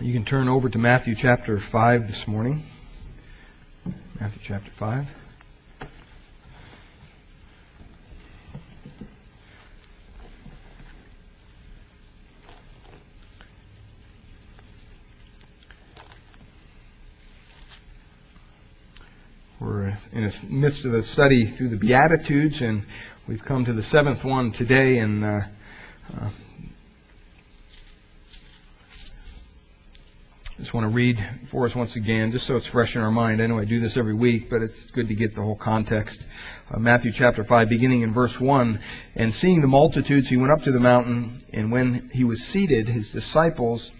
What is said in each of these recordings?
You can turn over to Matthew chapter 5 this morning. Matthew chapter 5. We're in the midst of the study through the Beatitudes, and we've come to the seventh one today. And uh, uh, just want to read for us once again, just so it's fresh in our mind. I know I do this every week, but it's good to get the whole context. Uh, Matthew chapter 5, beginning in verse 1. And seeing the multitudes, he went up to the mountain, and when he was seated, his disciples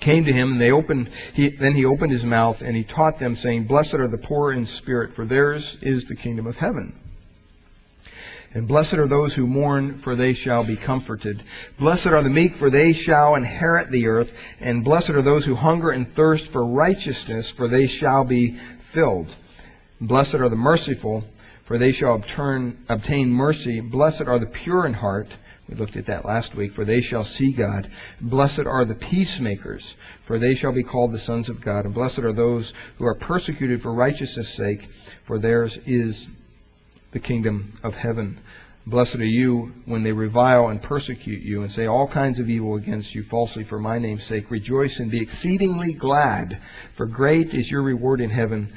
came to him, and they opened. He, then he opened his mouth, and he taught them, saying, "Blessed are the poor in spirit, for theirs is the kingdom of heaven." And blessed are those who mourn, for they shall be comforted. Blessed are the meek, for they shall inherit the earth. And blessed are those who hunger and thirst for righteousness, for they shall be filled. Blessed are the merciful, for they shall obtain, mercy. Blessed are the pure in heart we looked at that last week. For they shall see God. Blessed are the peacemakers, for they shall be called the sons of God. And blessed are those who are persecuted for righteousness' sake, for theirs is the kingdom of heaven. Blessed are you when they revile and persecute you and say all kinds of evil against you falsely for my name's sake. Rejoice and be exceedingly glad, for great is your reward in heaven.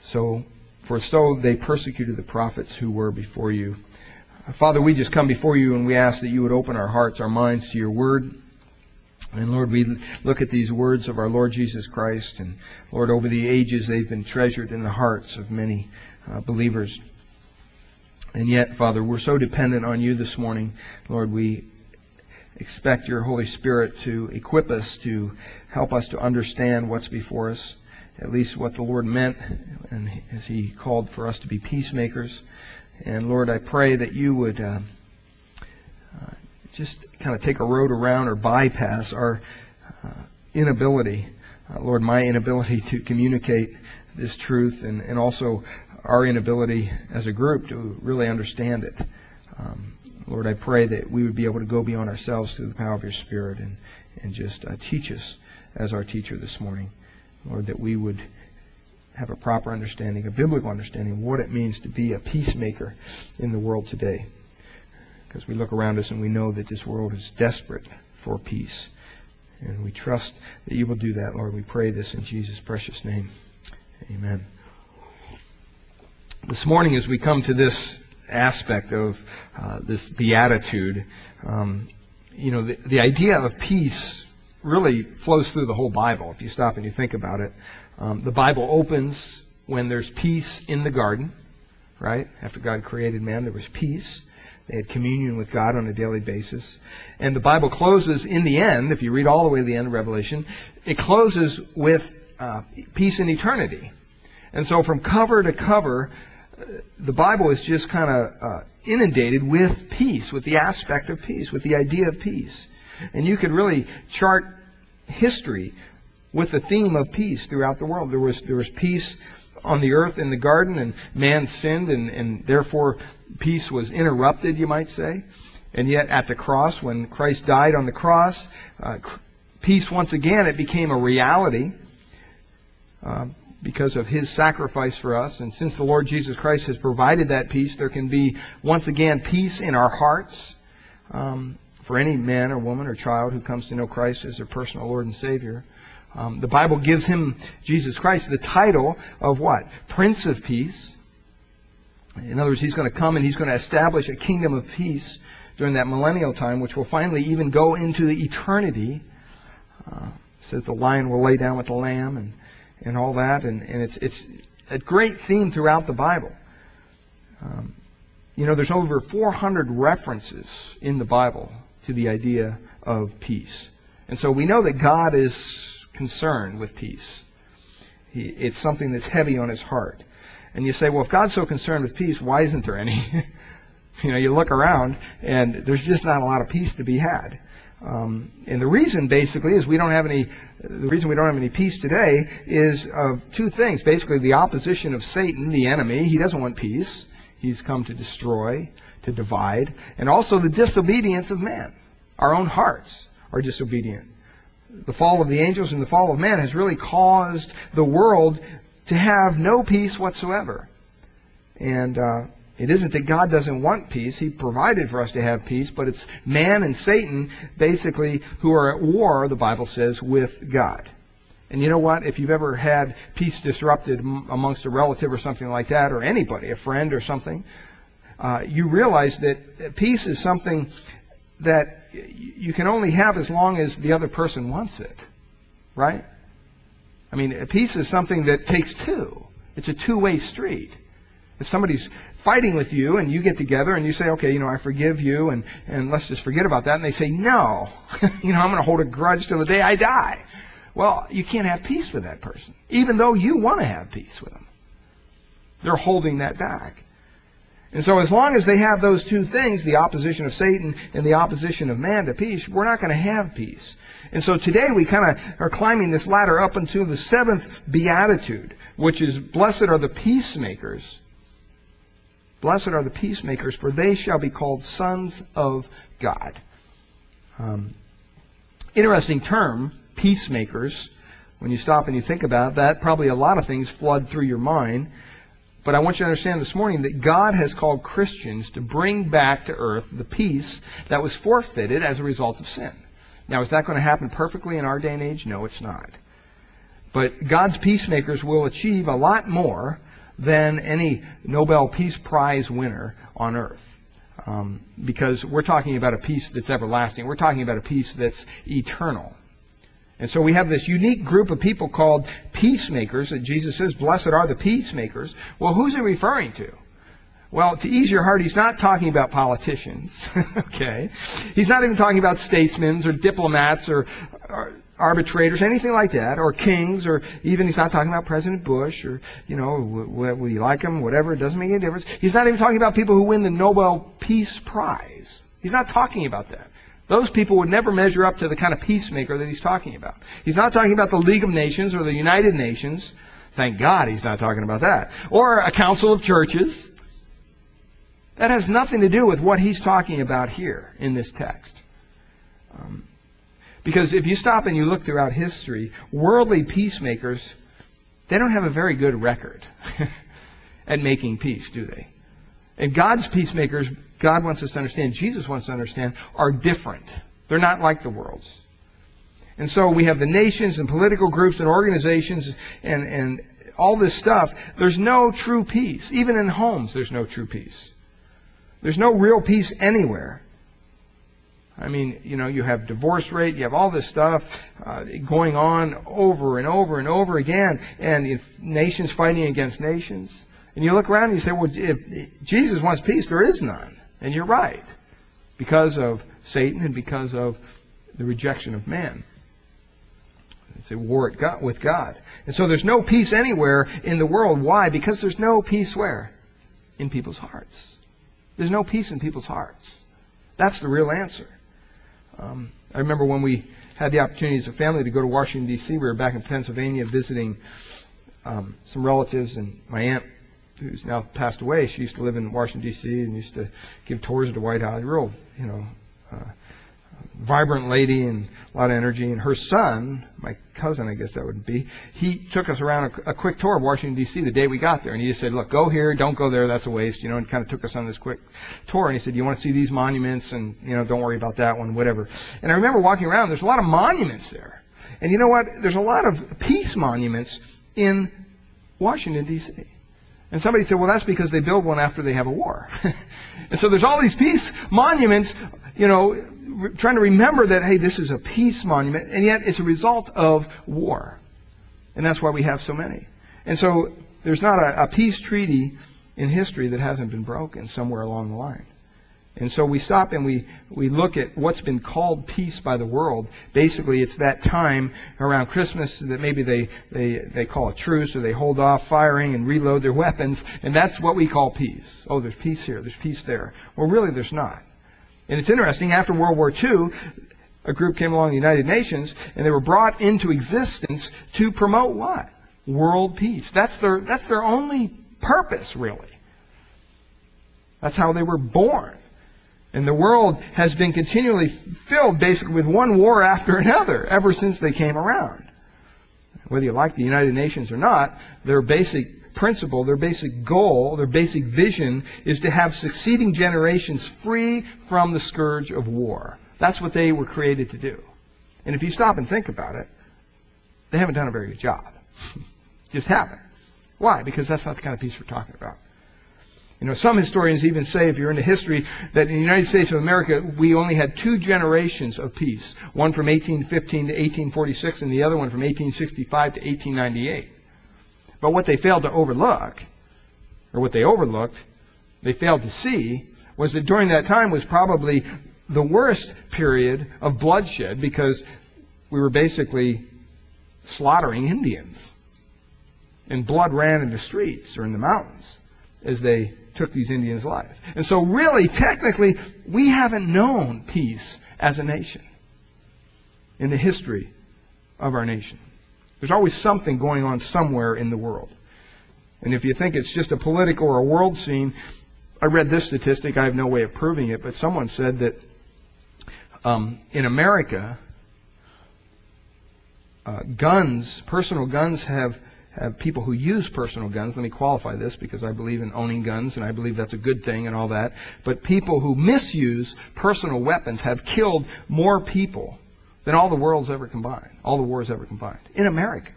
So, for so they persecuted the prophets who were before you. Father, we just come before you and we ask that you would open our hearts, our minds to your word. And Lord, we look at these words of our Lord Jesus Christ, and Lord, over the ages they've been treasured in the hearts of many uh, believers. And yet, Father, we're so dependent on you this morning. Lord, we expect your Holy Spirit to equip us, to help us to understand what's before us, at least what the Lord meant, and as He called for us to be peacemakers. And Lord, I pray that you would uh, just kind of take a road around or bypass our uh, inability, uh, Lord, my inability to communicate this truth and, and also our inability as a group to really understand it. Um, Lord, I pray that we would be able to go beyond ourselves through the power of your Spirit and, and just uh, teach us as our teacher this morning. Lord, that we would have a proper understanding, a biblical understanding of what it means to be a peacemaker in the world today. Because we look around us and we know that this world is desperate for peace. And we trust that you will do that, Lord. We pray this in Jesus' precious name. Amen. This morning, as we come to this aspect of uh, this beatitude, um, you know, the, the idea of peace really flows through the whole Bible if you stop and you think about it. Um, the Bible opens when there's peace in the garden, right? After God created man, there was peace. They had communion with God on a daily basis. And the Bible closes in the end, if you read all the way to the end of Revelation, it closes with uh, peace in eternity. And so from cover to cover, the Bible is just kind of uh, inundated with peace, with the aspect of peace, with the idea of peace. And you could really chart history with the theme of peace throughout the world. There was, there was peace on the earth in the garden, and man sinned, and, and therefore peace was interrupted, you might say. And yet at the cross, when Christ died on the cross, uh, peace once again, it became a reality uh, because of his sacrifice for us. And since the Lord Jesus Christ has provided that peace, there can be once again peace in our hearts um, for any man or woman or child who comes to know Christ as their personal Lord and Savior. Um, the Bible gives him, Jesus Christ, the title of what? Prince of Peace. In other words, he's going to come and he's going to establish a kingdom of peace during that millennial time, which will finally even go into eternity. Uh, says the lion will lay down with the lamb and, and all that. And, and it's, it's a great theme throughout the Bible. Um, you know, there's over 400 references in the Bible to the idea of peace. And so we know that God is concerned with peace. He, it's something that's heavy on his heart. And you say, well, if God's so concerned with peace, why isn't there any? you know, you look around and there's just not a lot of peace to be had. Um, and the reason basically is we don't have any, the reason we don't have any peace today is of two things. Basically, the opposition of Satan, the enemy, he doesn't want peace. He's come to destroy, to divide, and also the disobedience of man. Our own hearts are disobedient the fall of the angels and the fall of man has really caused the world to have no peace whatsoever. And uh, it isn't that God doesn't want peace. He provided for us to have peace, but it's man and Satan, basically, who are at war, the Bible says, with God. And you know what? If you've ever had peace disrupted amongst a relative or something like that, or anybody, a friend or something, uh, you realize that peace is something that you can only have as long as the other person wants it. Right? I mean, peace is something that takes two. It's a two-way street. If somebody's fighting with you and you get together and you say, okay, you know, I forgive you and, and let's just forget about that. And they say, no, you know, I'm going to hold a grudge till the day I die. Well, you can't have peace with that person, even though you want to have peace with them. They're holding that back. And so as long as they have those two things, the opposition of Satan and the opposition of man to peace, we're not going to have peace. And so today we kind of are climbing this ladder up into the seventh beatitude, which is blessed are the peacemakers. Blessed are the peacemakers, for they shall be called sons of God. Um, interesting term, peacemakers. When you stop and you think about that, probably a lot of things flood through your mind. But I want you to understand this morning that God has called Christians to bring back to earth the peace that was forfeited as a result of sin. Now, is that going to happen perfectly in our day and age? No, it's not. But God's peacemakers will achieve a lot more than any Nobel Peace Prize winner on earth. Um, because we're talking about a peace that's everlasting. We're talking about a peace that's eternal. And so we have this unique group of people called peacemakers that Jesus says, blessed are the peacemakers. Well, who's he referring to? Well, to ease your heart, he's not talking about politicians. okay. He's not even talking about statesmen or diplomats or, or, arbitrators, anything like that, or kings, or even he's not talking about President Bush or, you know, whether you like him, whatever, it doesn't make any difference. He's not even talking about people who win the Nobel Peace Prize. He's not talking about that. Those people would never measure up to the kind of peacemaker that he's talking about. He's not talking about the League of Nations or the United Nations. Thank God he's not talking about that. Or a council of churches. That has nothing to do with what he's talking about here in this text. Um, because if you stop and you look throughout history, worldly peacemakers, they don't have a very good record at making peace, do they? And God's peacemakers God wants us to understand, Jesus wants to understand, are different. They're not like the world's. And so we have the nations and political groups and organizations and, and all this stuff. There's no true peace. Even in homes, there's no true peace. There's no real peace anywhere. I mean, you know, you have divorce rate, you have all this stuff uh, going on over and over and over again, and nations fighting against nations. And you look around and you say, well, if Jesus wants peace, there is none. And you're right. Because of Satan and because of the rejection of man. It's a war got with God. And so there's no peace anywhere in the world. Why? Because there's no peace where? In people's hearts. There's no peace in people's hearts. That's the real answer. Um, I remember when we had the opportunity as a family to go to Washington, D.C., we were back in Pennsylvania visiting um, some relatives, and my aunt who's now passed away, she used to live in Washington D.C. and used to give tours of the White House. Real, you know, uh, vibrant lady and a lot of energy. And her son, my cousin, I guess that would be, he took us around a, a quick tour of Washington D.C. the day we got there, and he just said, "Look, go here, don't go there. That's a waste," you know, and kind of took us on this quick tour. And he said, "You want to see these monuments, and you know, don't worry about that one, whatever." And I remember walking around. There's a lot of monuments there, and you know what? There's a lot of peace monuments in Washington D.C. And somebody said, well, that's because they build one after they have a war. and so there's all these peace monuments, you know, trying to remember that, hey, this is a peace monument, and yet it's a result of war. And that's why we have so many. And so there's not a, a peace treaty in history that hasn't been broken somewhere along the line. And so we stop and we, we look at what's been called peace by the world. Basically, it's that time around Christmas that maybe they, they, they call a truce or they hold off firing and reload their weapons. And that's what we call peace. Oh, there's peace here, there's peace there. Well, really, there's not. And it's interesting, after World War II, a group came along, the United Nations, and they were brought into existence to promote what? World peace. That's their, that's their only purpose, really. That's how they were born. And the world has been continually filled basically with one war after another ever since they came around. Whether you like the United Nations or not, their basic principle, their basic goal, their basic vision is to have succeeding generations free from the scourge of war. That's what they were created to do. And if you stop and think about it, they haven't done a very good job. Just haven't. Why? Because that's not the kind of peace we're talking about. You know, some historians even say, if you're into history, that in the United States of America, we only had two generations of peace. One from 1815 to 1846, and the other one from 1865 to 1898. But what they failed to overlook, or what they overlooked, they failed to see, was that during that time was probably the worst period of bloodshed because we were basically slaughtering Indians. And blood ran in the streets or in the mountains as they took these Indians' lives. And so, really, technically, we haven't known peace as a nation in the history of our nation. There's always something going on somewhere in the world. And if you think it's just a political or a world scene, I read this statistic. I have no way of proving it, but someone said that um, in America, uh, guns, personal guns, have have people who use personal guns. Let me qualify this because I believe in owning guns and I believe that's a good thing and all that. But people who misuse personal weapons have killed more people than all the worlds ever combined, all the wars ever combined in America.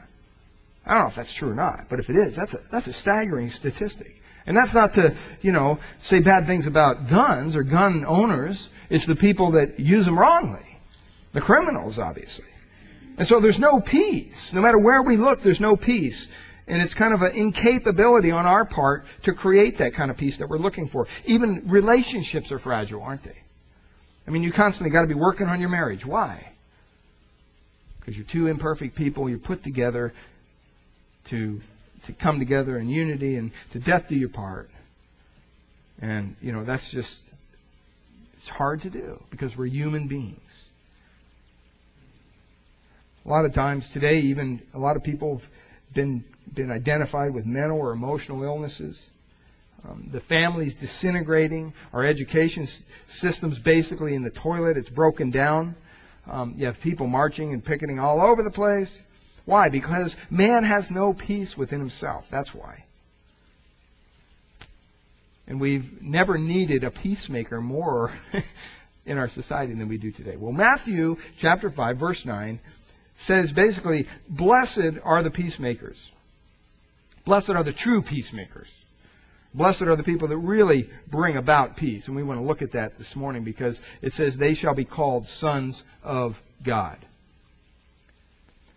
I don't know if that's true or not, but if it is, that's a, that's a staggering statistic. And that's not to, you know, say bad things about guns or gun owners. It's the people that use them wrongly. The criminals, obviously. And so there's no peace. No matter where we look, there's no peace. And it's kind of an incapability on our part to create that kind of peace that we're looking for. Even relationships are fragile, aren't they? I mean, you constantly got to be working on your marriage. Why? Because you're two imperfect people, you're put together to, to come together in unity and to death do your part. And, you know, that's just, it's hard to do because we're human beings. A lot of times today, even a lot of people have been, been identified with mental or emotional illnesses. Um, the family's disintegrating. Our education system's basically in the toilet. It's broken down. Um, you have people marching and picketing all over the place. Why? Because man has no peace within himself. That's why. And we've never needed a peacemaker more in our society than we do today. Well, Matthew chapter 5, verse 9 says basically, blessed are the peacemakers. Blessed are the true peacemakers. Blessed are the people that really bring about peace. And we want to look at that this morning because it says they shall be called sons of God.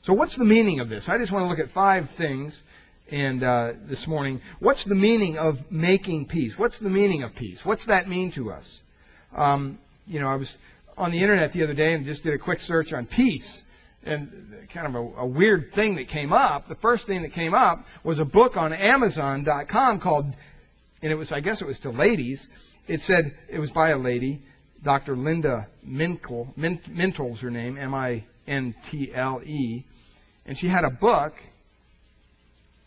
So what's the meaning of this? I just want to look at five things and uh, this morning. What's the meaning of making peace? What's the meaning of peace? What's that mean to us? Um, you know, I was on the internet the other day and just did a quick search on peace and kind of a, a, weird thing that came up. The first thing that came up was a book on Amazon.com called, and it was, I guess it was to ladies. It said, it was by a lady, Dr. Linda Mintle, Mintle's her name, M-I-N-T-L-E, and she had a book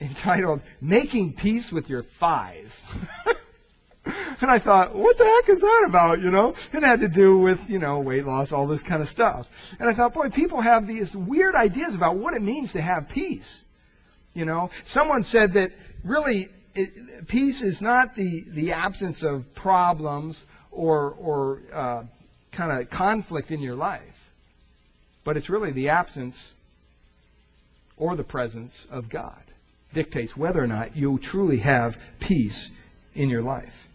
entitled Making Peace with Your Thighs. And I thought, what the heck is that about, you know? It had to do with, you know, weight loss, all this kind of stuff. And I thought, boy, people have these weird ideas about what it means to have peace. You know, someone said that really it, peace is not the, the absence of problems or, or uh, kind of conflict in your life, but it's really the absence or the presence of God dictates whether or not you truly have peace in your life.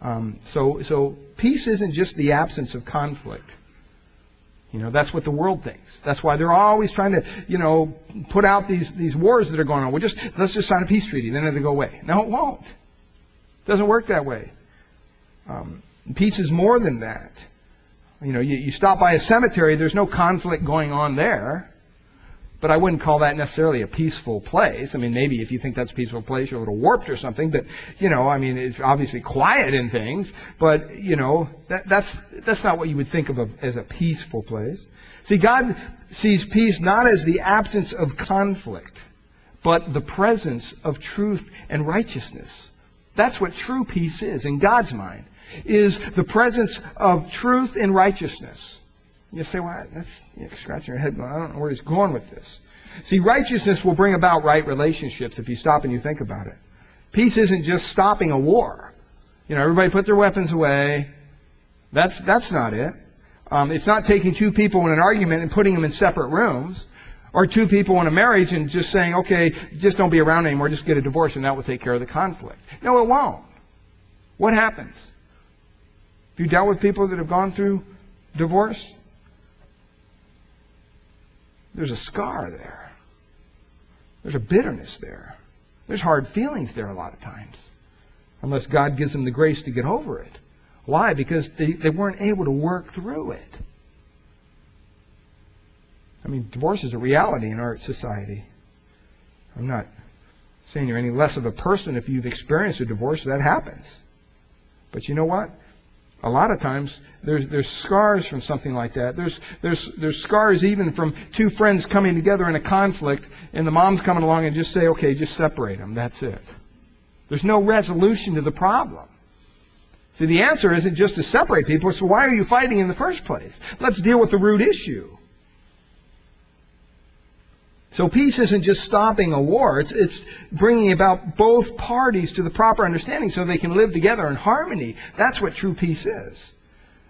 Um, so, so peace isn't just the absence of conflict. You know, that's what the world thinks. That's why they're always trying to, you know, put out these, these wars that are going on. We just, let's just sign a peace treaty, then it'll go away. No, it won't. It doesn't work that way. Um, peace is more than that. You know, you, you stop by a cemetery, there's no conflict going on there. But I wouldn't call that necessarily a peaceful place. I mean, maybe if you think that's a peaceful place, you're a little warped or something. But you know, I mean, it's obviously quiet in things. But you know, that, that's that's not what you would think of a, as a peaceful place. See, God sees peace not as the absence of conflict, but the presence of truth and righteousness That's what true peace is in God's mind, is the presence of truth and righteousness. You say, well, that's you scratching your head. I don't know where he's going with this. See, righteousness will bring about right relationships if you stop and you think about it. Peace isn't just stopping a war. You know, everybody put their weapons away. That's, that's not it. Um, it's not taking two people in an argument and putting them in separate rooms, or two people in a marriage and just saying, okay, just don't be around anymore, just get a divorce, and that will take care of the conflict. No, it won't. What happens? Have you dealt with people that have gone through divorce? There's a scar there. There's a bitterness there. There's hard feelings there a lot of times. Unless God gives them the grace to get over it. Why? Because they, they weren't able to work through it. I mean, divorce is a reality in our society. I'm not saying you're any less of a person if you've experienced a divorce. That happens. But you know what? A lot of times there's there's scars from something like that. There's there's there's scars even from two friends coming together in a conflict, and the mom's coming along and just say, okay, just separate them. That's it. There's no resolution to the problem. See, the answer isn't just to separate people. So why are you fighting in the first place? Let's deal with the root issue. So peace isn't just stopping a war. It's, it's bringing about both parties to the proper understanding so they can live together in harmony. That's what true peace is.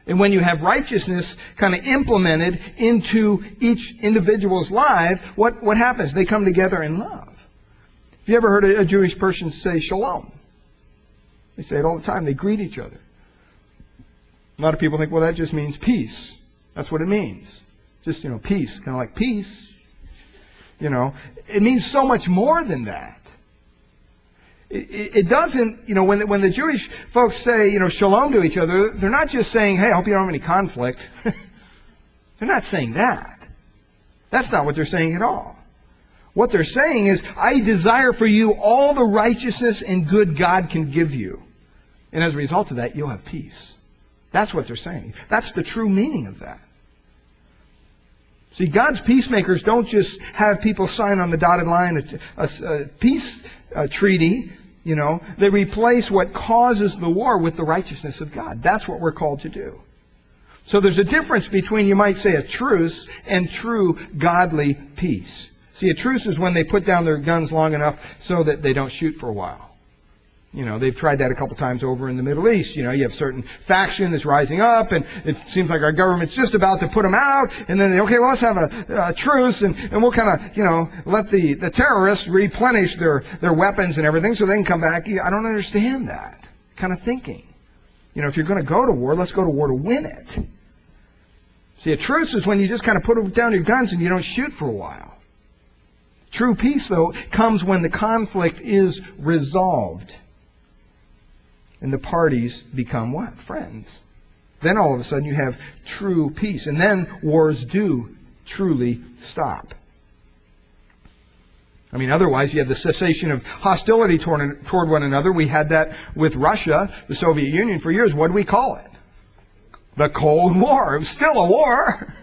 And when you have righteousness kind of implemented into each individual's life, what, what happens? They come together in love. Have you ever heard a, a Jewish person say shalom? They say it all the time. They greet each other. A lot of people think, well, that just means peace. That's what it means. Just, you know, peace. Kind of like peace. You know, it means so much more than that. It, it doesn't, you know, when the, when the Jewish folks say, you know, shalom to each other, they're not just saying, hey, I hope you don't have any conflict. they're not saying that. That's not what they're saying at all. What they're saying is, I desire for you all the righteousness and good God can give you. And as a result of that, you'll have peace. That's what they're saying. That's the true meaning of that. See, God's peacemakers don't just have people sign on the dotted line a, a, a peace a treaty, you know. They replace what causes the war with the righteousness of God. That's what we're called to do. So there's a difference between, you might say, a truce and true godly peace. See, a truce is when they put down their guns long enough so that they don't shoot for a while. You know, they've tried that a couple times over in the Middle East. You know, you have certain faction that's rising up, and it seems like our government's just about to put them out, and then they, okay, well, let's have a, a truce, and, and we'll kind of, you know, let the, the terrorists replenish their, their weapons and everything so they can come back. I don't understand that kind of thinking. You know, if you're going to go to war, let's go to war to win it. See, a truce is when you just kind of put down your guns and you don't shoot for a while. True peace, though, comes when the conflict is resolved. And the parties become what? Friends. Then all of a sudden you have true peace. And then wars do truly stop. I mean, otherwise you have the cessation of hostility toward, toward one another. We had that with Russia, the Soviet Union, for years. What do we call it? The Cold War. It was still a war.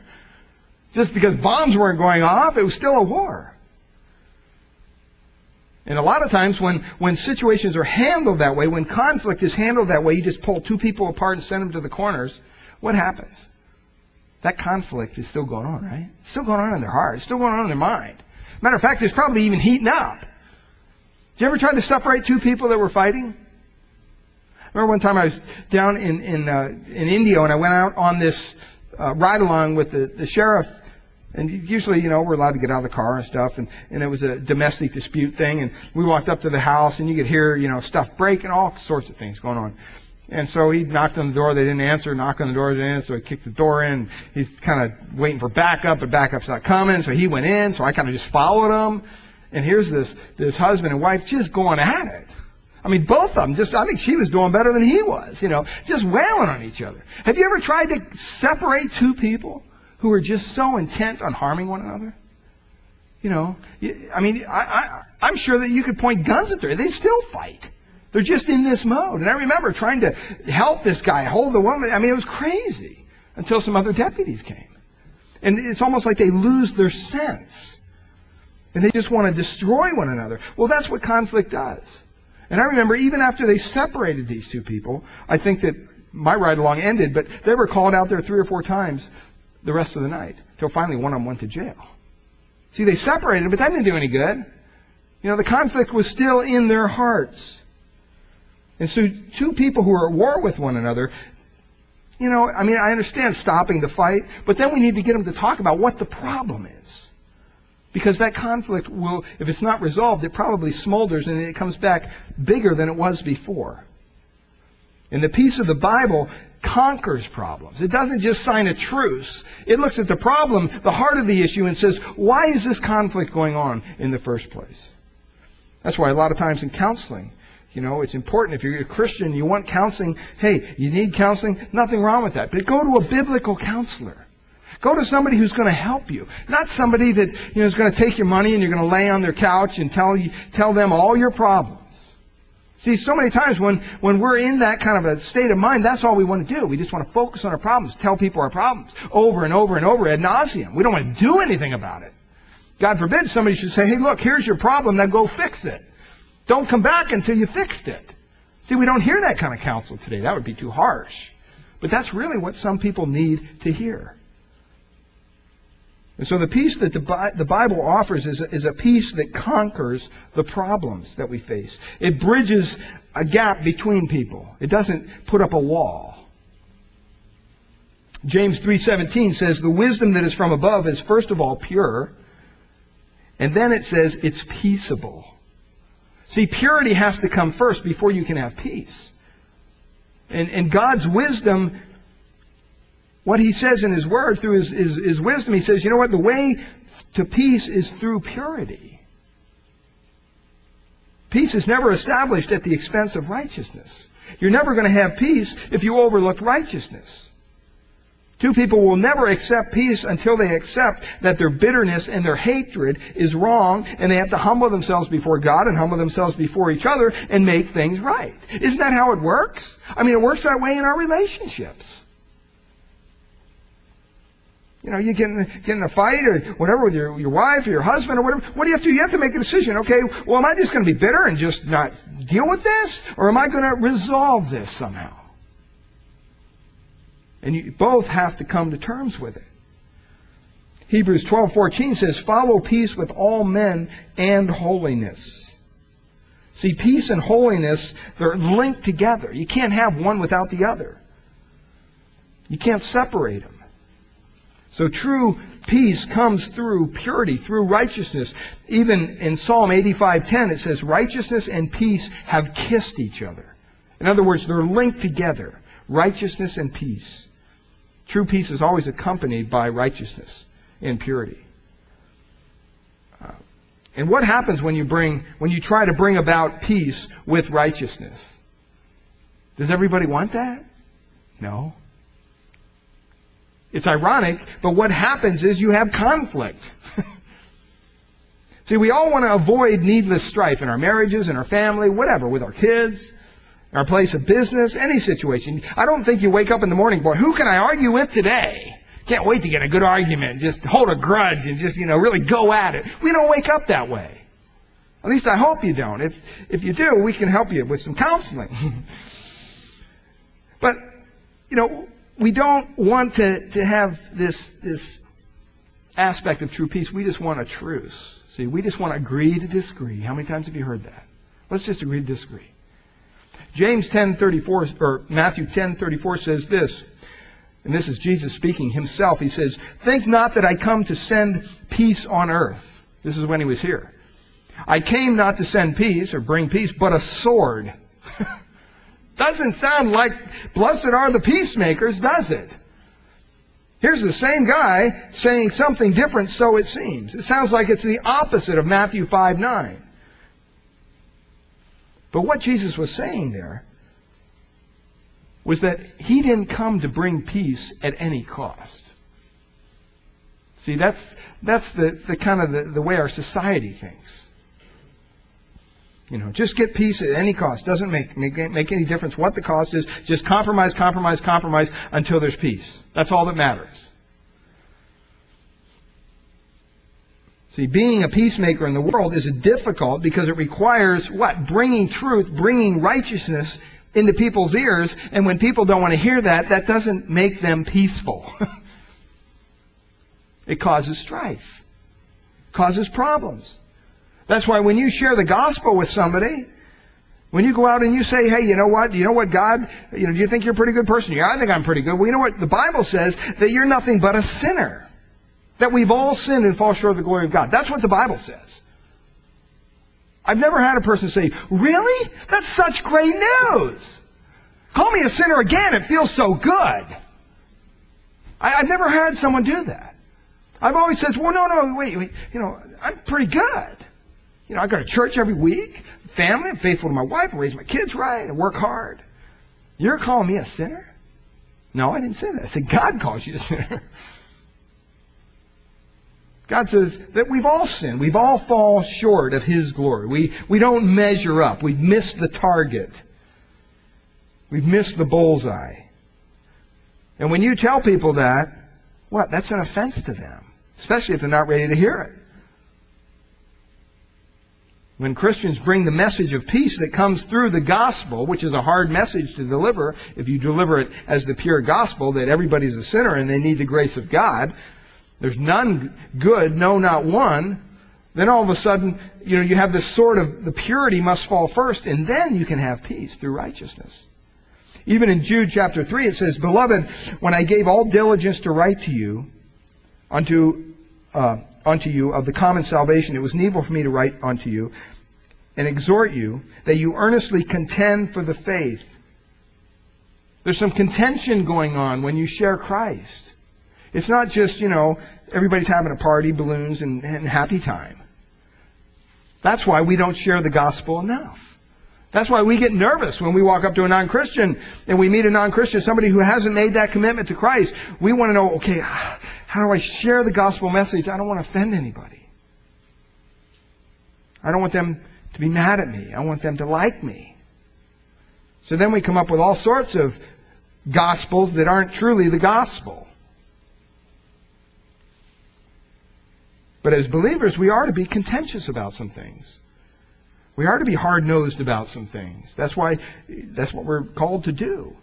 Just because bombs weren't going off, it was still a war. And a lot of times when, when situations are handled that way, when conflict is handled that way, you just pull two people apart and send them to the corners, what happens? That conflict is still going on, right? It's still going on in their heart. It's still going on in their mind. Matter of fact, it's probably even heating up. Did you ever try to separate two people that were fighting? I remember one time I was down in, in, uh, in India and I went out on this uh, ride along with the, the sheriff and usually, you know, we're allowed to get out of the car and stuff, and, and it was a domestic dispute thing, and we walked up to the house, and you could hear, you know, stuff breaking, all sorts of things going on. And so he knocked on the door, they didn't answer, knocked on the door, they didn't answer, so he kicked the door in, he's kind of waiting for backup, but backup's not coming, so he went in, so I kind of just followed him, and here's this, this husband and wife just going at it. I mean, both of them just, I think she was doing better than he was, you know, just wailing on each other. Have you ever tried to separate two people? Who are just so intent on harming one another? You know, I mean, I, I, am sure that you could point guns at them. They'd still fight. They're just in this mode. And I remember trying to help this guy hold the woman. I mean, it was crazy until some other deputies came. And it's almost like they lose their sense. And they just want to destroy one another. Well, that's what conflict does. And I remember even after they separated these two people, I think that my ride along ended, but they were called out there three or four times the rest of the night until finally one of them went to jail. See, they separated, but that didn't do any good. You know, the conflict was still in their hearts. And so two people who are at war with one another, you know, I mean, I understand stopping the fight, but then we need to get them to talk about what the problem is. Because that conflict will, if it's not resolved, it probably smolders and it comes back bigger than it was before. And the peace of the Bible conquers problems. It doesn't just sign a truce. It looks at the problem, the heart of the issue, and says, why is this conflict going on in the first place? That's why a lot of times in counseling, you know, it's important. If you're a Christian, you want counseling, hey, you need counseling, nothing wrong with that. But go to a biblical counselor. Go to somebody who's going to help you. Not somebody that, you know, is going to take your money and you're going to lay on their couch and tell you, tell them all your problems. See, so many times when, when we're in that kind of a state of mind, that's all we want to do. We just want to focus on our problems, tell people our problems over and over and over ad nauseum. We don't want to do anything about it. God forbid somebody should say, hey, look, here's your problem, now go fix it. Don't come back until you fixed it. See, we don't hear that kind of counsel today. That would be too harsh. But that's really what some people need to hear. And so the peace that the Bible offers is a, is a peace that conquers the problems that we face. It bridges a gap between people. It doesn't put up a wall. James 3:17 says the wisdom that is from above is first of all pure, and then it says it's peaceable. See, purity has to come first before you can have peace. And, and God's wisdom what he says in his word through his, his, his, wisdom, he says, you know what? The way to peace is through purity. Peace is never established at the expense of righteousness. You're never going to have peace if you overlook righteousness. Two people will never accept peace until they accept that their bitterness and their hatred is wrong and they have to humble themselves before God and humble themselves before each other and make things right. Isn't that how it works? I mean, it works that way in our relationships. You know, you get in, get in a fight or whatever with your, your wife or your husband or whatever. What do you have to do? You have to make a decision. Okay, well, am I just going to be bitter and just not deal with this? Or am I going to resolve this somehow? And you both have to come to terms with it. Hebrews 12:14 says, "Follow peace with all men and holiness." See, peace and holiness, they're linked together. You can't have one without the other. You can't separate them. So true peace comes through purity, through righteousness. Even in Psalm 85:10 it says righteousness and peace have kissed each other. In other words, they're linked together. Righteousness and peace. True peace is always accompanied by righteousness and purity. Uh, and what happens when you bring when you try to bring about peace with righteousness? Does everybody want that? No. It's ironic, but what happens is you have conflict. See, we all want to avoid needless strife in our marriages, in our family, whatever, with our kids, our place of business, any situation. I don't think you wake up in the morning, boy, who can I argue with today? Can't wait to get a good argument, just hold a grudge and just, you know, really go at it. We don't wake up that way. At least I hope you don't. If, if you do, we can help you with some counseling. but, you know, we don't want to, to have this, this aspect of true peace. We just want a truce. See, we just want to agree to disagree. How many times have you heard that? Let's just agree to disagree. James 10:34 or Matthew 10:34 says this. And this is Jesus speaking himself. He says, "Think not that I come to send peace on earth." This is when he was here. I came not to send peace or bring peace, but a sword. Doesn't sound like blessed are the peacemakers, does it? Here's the same guy saying something different, so it seems. It sounds like it's the opposite of Matthew 5 9. But what Jesus was saying there was that he didn't come to bring peace at any cost. See, that's, that's the, the kind of the, the way our society thinks. You know, just get peace at any cost. Doesn't make, make, make any difference what the cost is. Just compromise, compromise, compromise until there's peace. That's all that matters. See, being a peacemaker in the world is difficult because it requires what? Bringing truth, bringing righteousness into people's ears. And when people don't want to hear that, that doesn't make them peaceful. it causes strife, causes problems. That's why when you share the gospel with somebody, when you go out and you say, hey, you know what? You know what, God, you know, do you think you're a pretty good person? Yeah, I think I'm pretty good. Well, you know what? The Bible says that you're nothing but a sinner. That we've all sinned and fall short of the glory of God. That's what the Bible says. I've never had a person say, really? That's such great news. Call me a sinner again. It feels so good. I, have never had someone do that. I've always said, well, no, no, wait, wait, you know, I'm pretty good. You know, I go to church every week, family, I'm faithful to my wife, I raise my kids right, and work hard. You're calling me a sinner? No, I didn't say that. I said God calls you a sinner. God says that we've all sinned. We've all fall short of His glory. We, we don't measure up. We've missed the target. We've missed the bullseye. And when you tell people that, what? That's an offense to them, especially if they're not ready to hear it. When Christians bring the message of peace that comes through the gospel, which is a hard message to deliver, if you deliver it as the pure gospel that everybody's a sinner and they need the grace of God, there's none good, no, not one, then all of a sudden, you know, you have this sort of the purity must fall first, and then you can have peace through righteousness. Even in Jude chapter 3, it says, Beloved, when I gave all diligence to write to you, unto, uh, unto you of the common salvation, it was needful for me to write unto you, and exhort you that you earnestly contend for the faith. There's some contention going on when you share Christ. It's not just, you know, everybody's having a party, balloons, and, and happy time. That's why we don't share the gospel enough. That's why we get nervous when we walk up to a non-Christian and we meet a non-Christian, somebody who hasn't made that commitment to Christ. We want to know, okay, how do I share the gospel message? I don't want to offend anybody. I don't want them to be mad at me. I want them to like me. So then we come up with all sorts of gospels that aren't truly the gospel. But as believers, we are to be contentious about some things. We are to be hard nosed about some things. That's why, that's what we're called to do.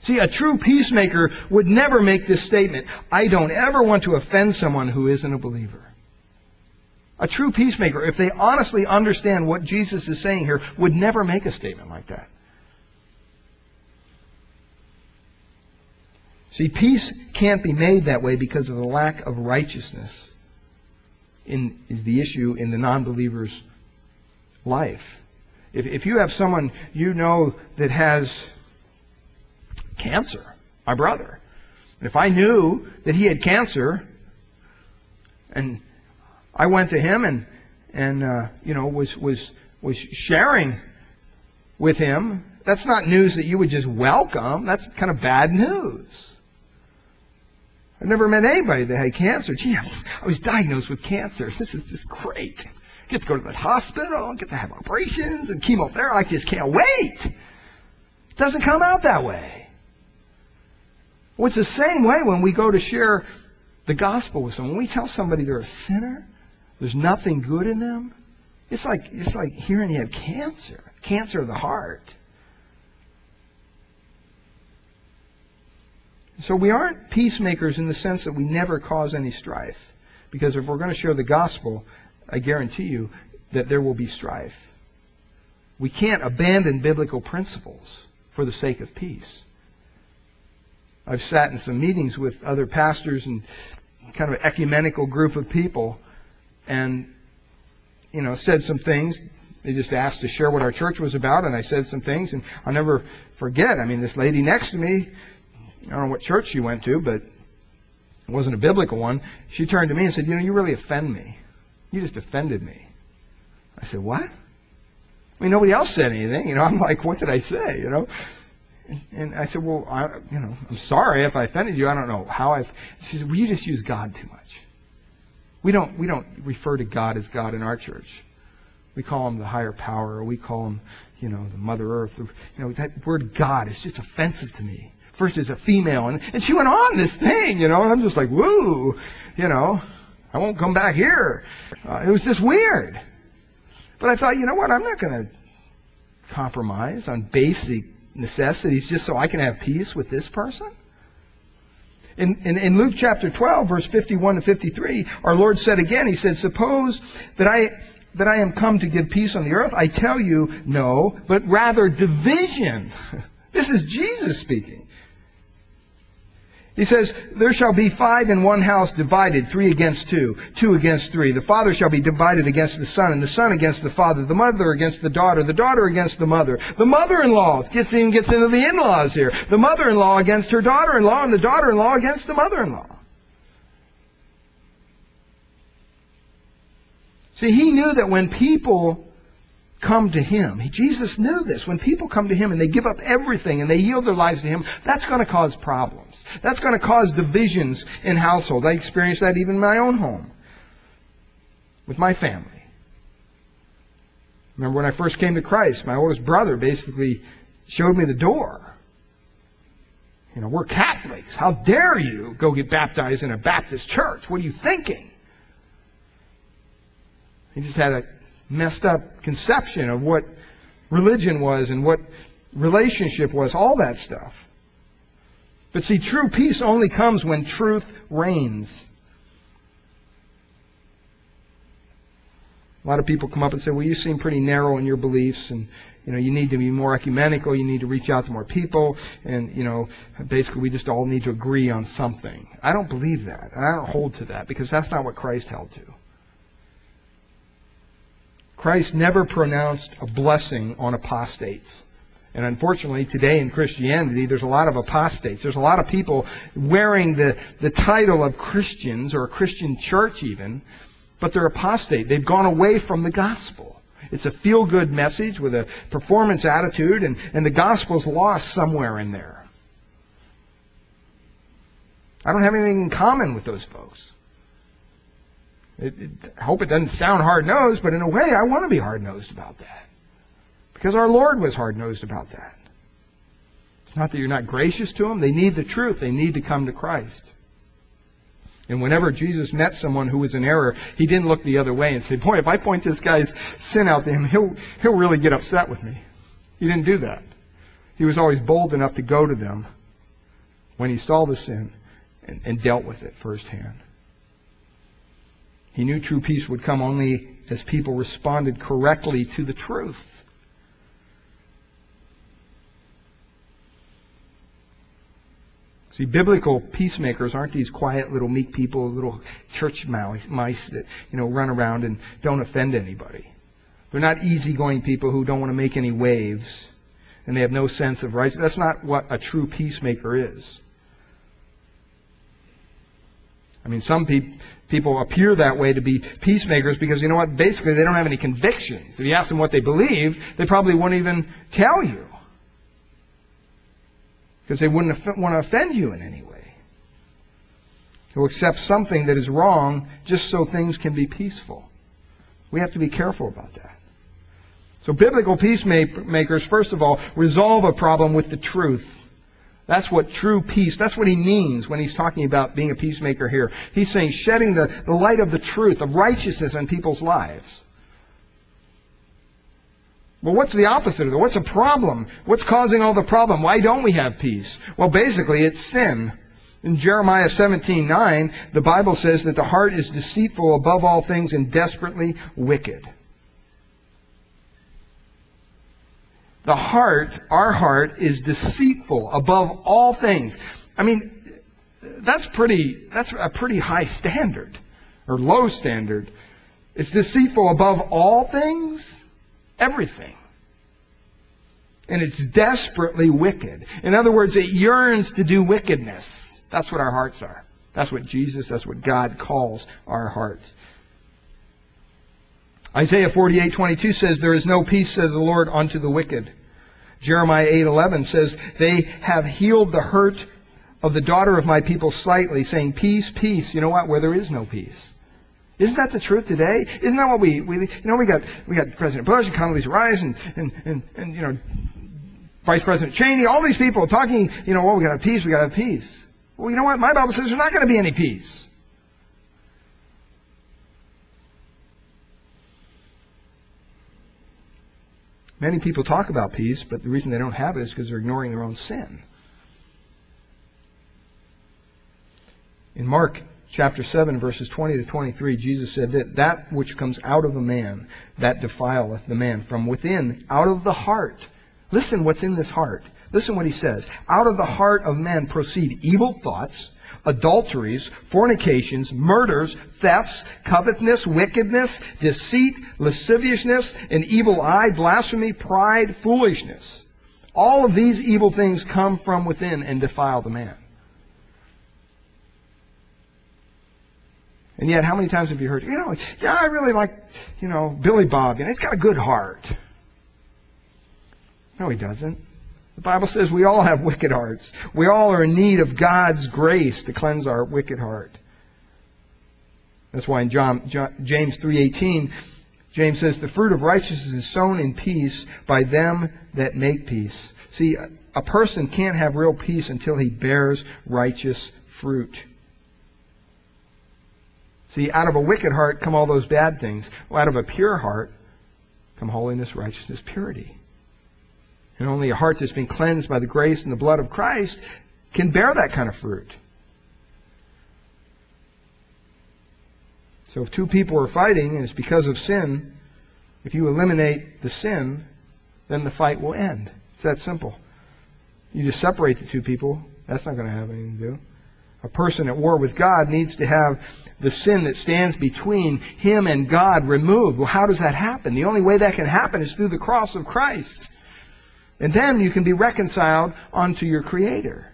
See, a true peacemaker would never make this statement I don't ever want to offend someone who isn't a believer. A true peacemaker, if they honestly understand what Jesus is saying here, would never make a statement like that. See, peace can't be made that way because of the lack of righteousness in, is the issue in the non-believer's life. If, if you have someone you know that has cancer, my brother, if I knew that he had cancer and I went to him and, and uh, you know, was, was, was sharing with him, that's not news that you would just welcome. That's kind of bad news. I've never met anybody that had cancer. Gee, I was diagnosed with cancer. This is just great. Get to go to the hospital, get to have operations and chemotherapy. I just can't wait. It doesn't come out that way. Well, it's the same way when we go to share the gospel with someone. When we tell somebody they're a sinner, there's nothing good in them. It's like it's like hearing you have cancer, cancer of the heart. So we aren't peacemakers in the sense that we never cause any strife. Because if we're going to share the gospel, I guarantee you that there will be strife. We can't abandon biblical principles for the sake of peace. I've sat in some meetings with other pastors and kind of an ecumenical group of people and, you know, said some things. They just asked to share what our church was about, and I said some things, and I'll never forget. I mean, this lady next to me, I don't know what church she went to, but it wasn't a biblical one. She turned to me and said, You know, you really offend me. You just offended me. I said, What? I mean, nobody else said anything. You know, I'm like, What did I say? You know? And, I said, Well, I, you know, I'm sorry if I offended you. I don't know how I've. She said, Well, you just use God too much. We don't, we don't refer to God as God in our church. We call him the higher power, or we call him, you know, the Mother Earth. You know, that word God is just offensive to me first as a female. And, and she went on this thing, you know, and I'm just like, woo, you know. I won't come back here. Uh, it was just weird. But I thought, you know what? I'm not going to compromise on basic necessities just so I can have peace with this person. In, in, in, Luke chapter 12, verse 51 to 53, our Lord said again, He said, Suppose that I, that I am come to give peace on the earth? I tell you, no, but rather division. this is Jesus speaking. He says, There shall be five in one house divided, three against two, two against three. The father shall be divided against the son, and the son against the father, the mother against the daughter, the daughter against the mother. The mother-in-law gets even gets into the in-laws here. The mother-in-law against her daughter-in-law, and the daughter-in-law against the mother-in-law. See, he knew that when people come to Him. Jesus knew this. When people come to Him and they give up everything and they yield their lives to Him, that's going to cause problems. That's going to cause divisions in households. I experienced that even in my own home with my family. Remember when I first came to Christ, my oldest brother basically showed me the door. You know, we're Catholics. How dare you go get baptized in a Baptist church? What are you thinking? He just had a messed up conception of what religion was and what relationship was, all that stuff. But see, true peace only comes when truth reigns. A lot of people come up and say, well, you seem pretty narrow in your beliefs and, you know, you need to be more ecumenical, you need to reach out to more people, and, you know, basically we just all need to agree on something. I don't believe that, and I don't hold to that, because that's not what Christ held to. Christ never pronounced a blessing on apostates. And unfortunately, today in Christianity, there's a lot of apostates. There's a lot of people wearing the, the title of Christians or a Christian church even, but they're apostate. They've gone away from the gospel. It's a feel good message with a performance attitude, and, and the gospel's lost somewhere in there. I don't have anything in common with those folks. It, it, I hope it doesn't sound hard nosed, but in a way, I want to be hard nosed about that. Because our Lord was hard nosed about that. It's not that you're not gracious to them. They need the truth. They need to come to Christ. And whenever Jesus met someone who was in error, he didn't look the other way and say, Boy, if I point this guy's sin out to him, he'll, he'll really get upset with me. He didn't do that. He was always bold enough to go to them when he saw the sin and, and dealt with it firsthand. He knew true peace would come only as people responded correctly to the truth. See, biblical peacemakers aren't these quiet little meek people, little church mice that, you know, run around and don't offend anybody. They're not easygoing people who don't want to make any waves and they have no sense of righteousness. That's not what a true peacemaker is. I mean, some pe- people appear that way to be peacemakers because, you know what, basically they don't have any convictions. If you ask them what they believe, they probably wouldn't even tell you. Because they wouldn't want to offend you in any way. They'll accept something that is wrong just so things can be peaceful. We have to be careful about that. So biblical peacemakers, first of all, resolve a problem with the truth. That's what true peace, that's what he means when he's talking about being a peacemaker here. He's saying shedding the, the light of the truth, of righteousness in people's lives. Well, what's the opposite of that? What's the problem? What's causing all the problem? Why don't we have peace? Well, basically, it's sin. In Jeremiah 17, 9, the Bible says that the heart is deceitful above all things and desperately wicked. The heart, our heart, is deceitful above all things. I mean, that's pretty, that's a pretty high standard, or low standard. It's deceitful above all things, everything. And it's desperately wicked. In other words, it yearns to do wickedness. That's what our hearts are. That's what Jesus, that's what God calls our hearts. Isaiah 48:22 says, There is no peace, says the Lord, unto the wicked. Jeremiah 8:11 says, They have healed the hurt of the daughter of my people slightly, saying, Peace, peace. You know what? Where there is no peace. Isn't that the truth today? Isn't that what we, we you know, we got, we got President Bush and Condoleezza Rice and, and, and, and, you know, Vice President Cheney, all these people talking, you know, well, we got to have peace, we got to have peace. Well, you know what? My Bible says there's not going to be any peace. Many people talk about peace, but the reason they don't have it is because they're ignoring their own sin. In Mark chapter 7, verses 20 to 23, Jesus said that that which comes out of a man, that defileth the man from within, out of the heart. Listen what's in this heart. Listen what he says. Out of the heart of man proceed evil thoughts, adulteries, fornications, murders, thefts, covetousness, wickedness, deceit, lasciviousness, an evil eye, blasphemy, pride, foolishness. All of these evil things come from within and defile the man. And yet, how many times have you heard, you know, yeah, I really like, you know, Billy Bob. You know, he's got a good heart. No, he doesn't. The Bible says we all have wicked hearts. We all are in need of God's grace to cleanse our wicked heart. That's why in John, John, James 3:18, James says, "The fruit of righteousness is sown in peace by them that make peace." See, a, person can't have real peace until he bears righteous fruit. See, out of a wicked heart come all those bad things. Well, out of a pure heart come holiness, righteousness, purity. And only a heart that's been cleansed by the grace and the blood of Christ can bear that kind of fruit. So if two people are fighting and it's because of sin, if you eliminate the sin, then the fight will end. It's that simple. You just separate the two people, that's not going to have anything to do. A person at war with God needs to have the sin that stands between him and God removed. Well, how does that happen? The only way that can happen is through the cross of Christ. And then you can be reconciled unto your Creator.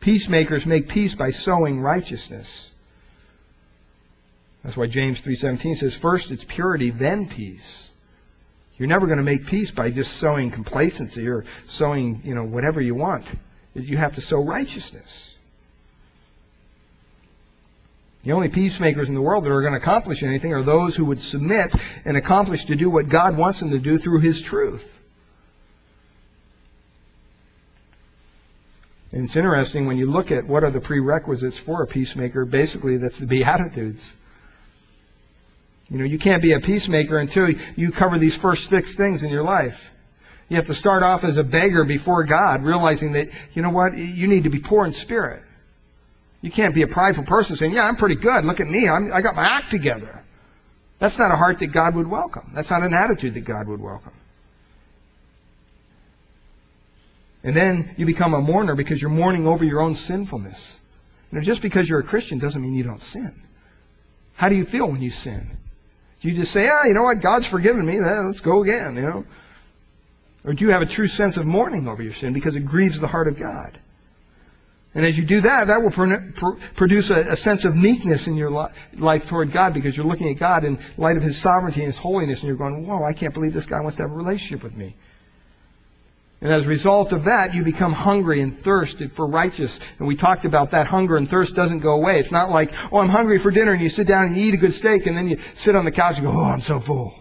Peacemakers make peace by sowing righteousness. That's why James 3:17 says first it's purity then peace. You're never going to make peace by just sowing complacency or sowing, you know, whatever you want. You have to sow righteousness. The only peacemakers in the world that are going to accomplish anything are those who would submit and accomplish to do what God wants them to do through His truth. And it's interesting when you look at what are the prerequisites for a peacemaker, basically that's the Beatitudes. You know, you can't be a peacemaker until you cover these first six things in your life. You have to start off as a beggar before God, realizing that, you know what, you need to be poor in spirit. You can't be a prideful person saying, yeah, I'm pretty good. Look at me. I'm, I got my act together. That's not a heart that God would welcome. That's not an attitude that God would welcome. And then you become a mourner because you're mourning over your own sinfulness. You know, just because you're a Christian doesn't mean you don't sin. How do you feel when you sin? Do you just say, ah, you know what, God's forgiven me, let's go again, you know? Or do you have a true sense of mourning over your sin because it grieves the heart of God? And as you do that, that will produce a, sense of meekness in your life toward God because you're looking at God in light of His sovereignty and His holiness and you're going, whoa, I can't believe this guy wants to have a relationship with me. And as a result of that, you become hungry and thirsted for righteous. And we talked about that hunger and thirst doesn't go away. It's not like, oh, I'm hungry for dinner and you sit down and you eat a good steak and then you sit on the couch and go, oh, I'm so full.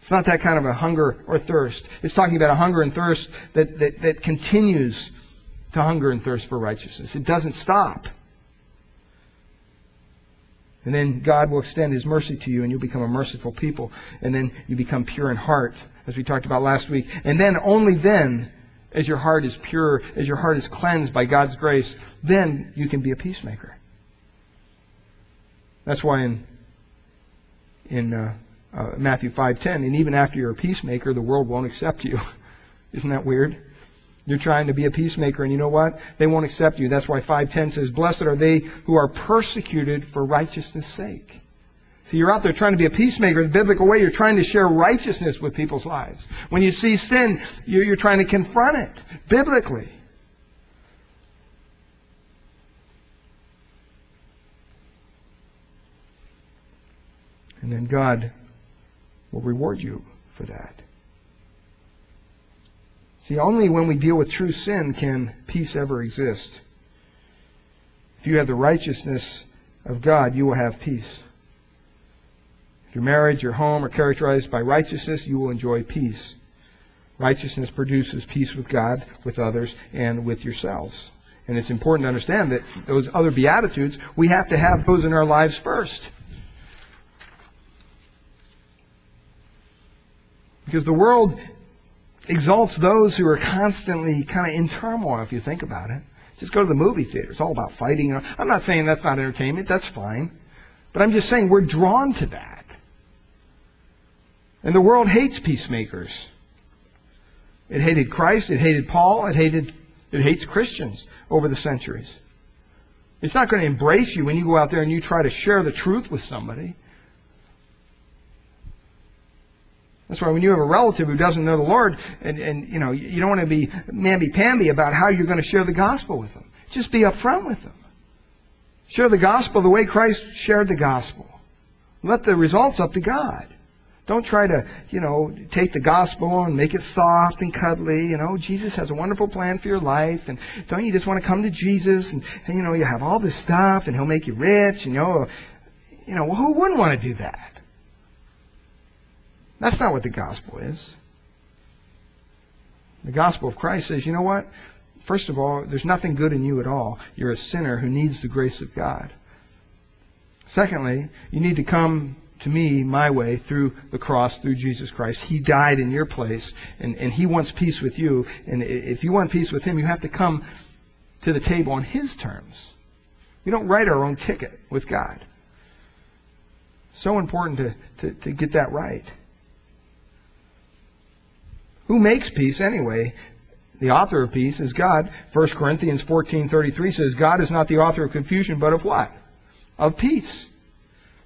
It's not that kind of a hunger or thirst. It's talking about a hunger and thirst that, that, that continues to hunger and thirst for righteousness. It doesn't stop. And then God will extend His mercy to you and you'll become a merciful people. And then you become pure in heart, as we talked about last week. And then, only then, as your heart is pure, as your heart is cleansed by God's grace, then you can be a peacemaker. That's why in, in uh, uh, Matthew 5.10, and even after you're a peacemaker, the world won't accept you. Isn't that weird? You're trying to be a peacemaker, and you know what? They won't accept you. That's why 510 says, Blessed are they who are persecuted for righteousness' sake. See, you're out there trying to be a peacemaker in the biblical way. You're trying to share righteousness with people's lives. When you see sin, you're trying to confront it biblically. And then God will reward you for that. See, only when we deal with true sin can peace ever exist. If you have the righteousness of God, you will have peace. If your marriage, your home are characterized by righteousness, you will enjoy peace. Righteousness produces peace with God, with others, and with yourselves. And it's important to understand that those other Beatitudes, we have to have those in our lives first. Because the world exalts those who are constantly kind of in turmoil, if you think about it. Just go to the movie theater. It's all about fighting. I'm not saying that's not entertainment. That's fine. But I'm just saying we're drawn to that. And the world hates peacemakers. It hated Christ. It hated Paul. It hated, it hates Christians over the centuries. It's not going to embrace you when you go out there and you try to share the truth with somebody. That's why when you have a relative who doesn't know the Lord, and, and you know, you don't want to be mamby-pamby about how you're going to share the gospel with them. Just be upfront with them. Share the gospel the way Christ shared the gospel. Let the results up to God. Don't try to, you know, take the gospel and make it soft and cuddly. You know, Jesus has a wonderful plan for your life. And don't you just want to come to Jesus and, and you know, you have all this stuff and he'll make you rich and, you know, you know, who wouldn't want to do that? That's not what the gospel is. The gospel of Christ says, you know what? First of all, there's nothing good in you at all. You're a sinner who needs the grace of God. Secondly, you need to come to me my way through the cross, through Jesus Christ. He died in your place, and, and He wants peace with you. And if you want peace with Him, you have to come to the table on His terms. We don't write our own ticket with God. So important to, to, to get that right. Who makes peace anyway? The author of peace is God. 1 Corinthians 14:33 says God is not the author of confusion but of what? Of peace.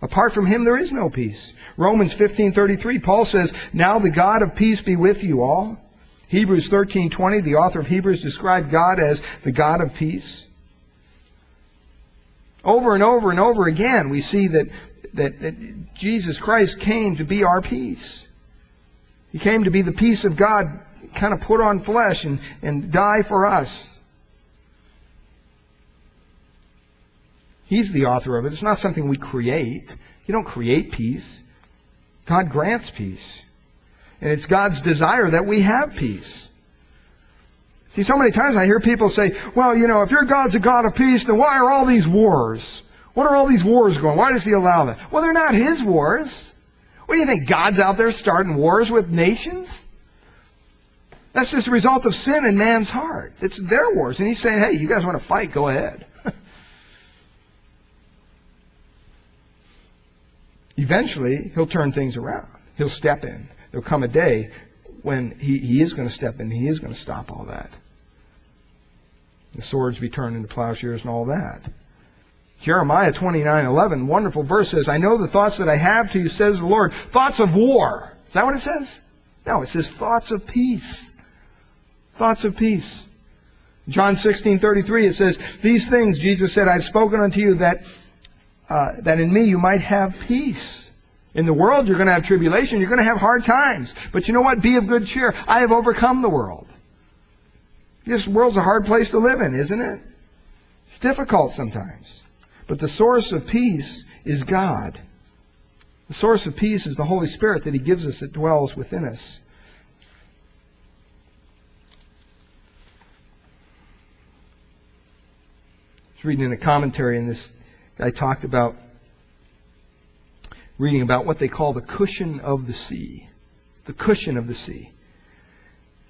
Apart from him, there is no peace. Romans 15:33, Paul says, "Now the God of peace be with you all." Hebrews 13:20, the author of Hebrews described God as the God of peace. Over and over and over again, we see that, that, that Jesus Christ came to be our peace. He came to be the peace of God, kind of put on flesh and, and die for us. He's the author of it. It's not something we create. You don't create peace. God grants peace. And it's God's desire that we have peace. See, so many times I hear people say, well, you know, if your God's a God of peace, then why are all these wars? What are all these wars going? Why does he allow that? Well, they're not his wars. What do you think? God's out there starting wars with nations? That's just a result of sin in man's heart. It's their wars. And he's saying, hey, you guys want to fight? Go ahead. Eventually, he'll turn things around. He'll step in. There'll come a day when he, he is going to step in. He is going to stop all that. The swords be turned into plowshares and all that. Jeremiah 29:11, wonderful verse says, "I know the thoughts that I have to you," says the Lord, thoughts of war. Is that what it says? No, it says thoughts of peace. Thoughts of peace. John 16:33 it says, "These things Jesus said, I've spoken unto you that uh, that in me you might have peace. In the world, you're going to have tribulation. You're going to have hard times. But you know what? Be of good cheer. I have overcome the world. This world's a hard place to live in, isn't it? It's difficult sometimes. But the source of peace is God. The source of peace is the Holy Spirit that He gives us that dwells within us. I was reading in a commentary in this I talked about reading about what they call the cushion of the sea. The cushion of the sea.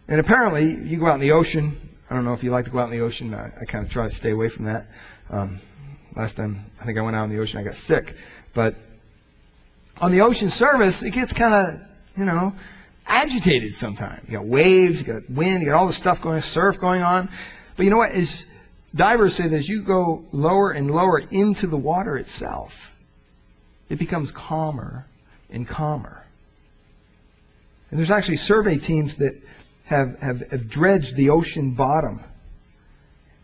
And apparently, you go out in the ocean. I don't know if you like to go out in the ocean. I, I kind of try to stay away from that. Um, last time, I think I went out in the ocean, I got sick. But on the ocean surface, it gets kind of, you know, agitated sometimes. You got waves, you got wind, you got all this stuff going, surf going on. But you know what? As Divers say that as you go lower and lower into the water itself, it becomes calmer and calmer. And there's actually survey teams that have, have, have dredged the ocean bottom.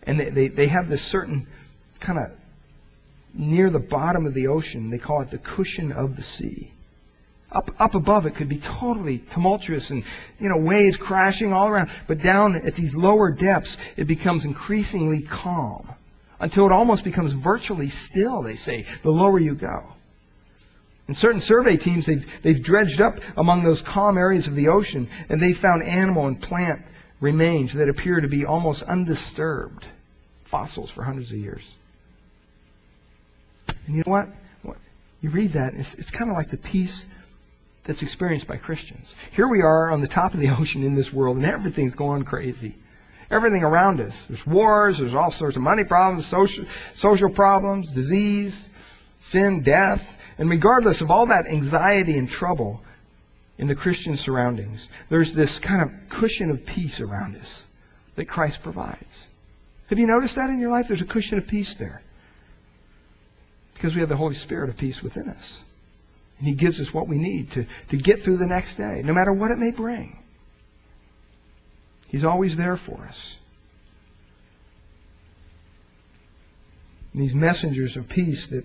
And they, they, they have this certain kind of near the bottom of the ocean, they call it the cushion of the sea. Up, up above it could be totally tumultuous and, you know, waves crashing all around. But down at these lower depths, it becomes increasingly calm until it almost becomes virtually still, they say, the lower you go. In certain survey teams, they've, they've dredged up among those calm areas of the ocean and they found animal and plant remains that appear to be almost undisturbed, fossils for hundreds of years. And you know what? You read that, it's, it's kind of like the peace that's experienced by Christians. Here we are on the top of the ocean in this world, and everything's going crazy. Everything around us. There's wars, there's all sorts of money problems, social, social problems, disease, sin, death. And regardless of all that anxiety and trouble in the Christian surroundings, there's this kind of cushion of peace around us that Christ provides. Have you noticed that in your life? There's a cushion of peace there. Because we have the Holy Spirit of peace within us. And He gives us what we need to, to get through the next day, no matter what it may bring. He's always there for us. These messengers of peace that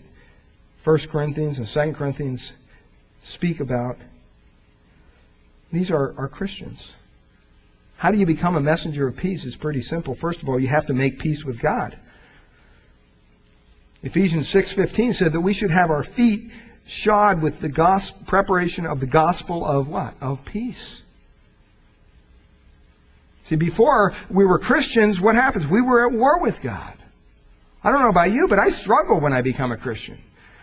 1 Corinthians and 2 Corinthians speak about, these are, are Christians. How do you become a messenger of peace? It's pretty simple. First of all, you have to make peace with God. Ephesians 6:15 said that we should have our feet shod with the gospel, preparation of the gospel of what? Of peace. See, before we were Christians, what happens? We were at war with God. I don't know about you, but I struggle when I become a Christian.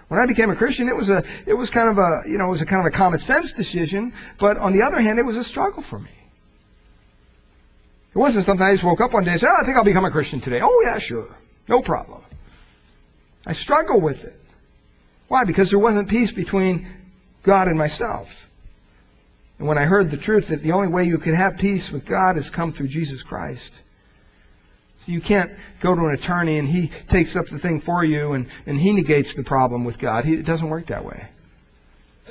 When I became a Christian, it was a, it was kind of a, you know, it was a kind of a common sense decision, but on the other hand, it was a struggle for me. It wasn't something I just woke up one day and said, oh, I think I'll become a Christian today. Oh, yeah, sure. No problem. I struggle with it. Why? Because there wasn't peace between God and myself. And when I heard the truth that the only way you can have peace with God is come through Jesus Christ. So you can't go to an attorney and he takes up the thing for you and, and he negates the problem with God. He, it doesn't work that way.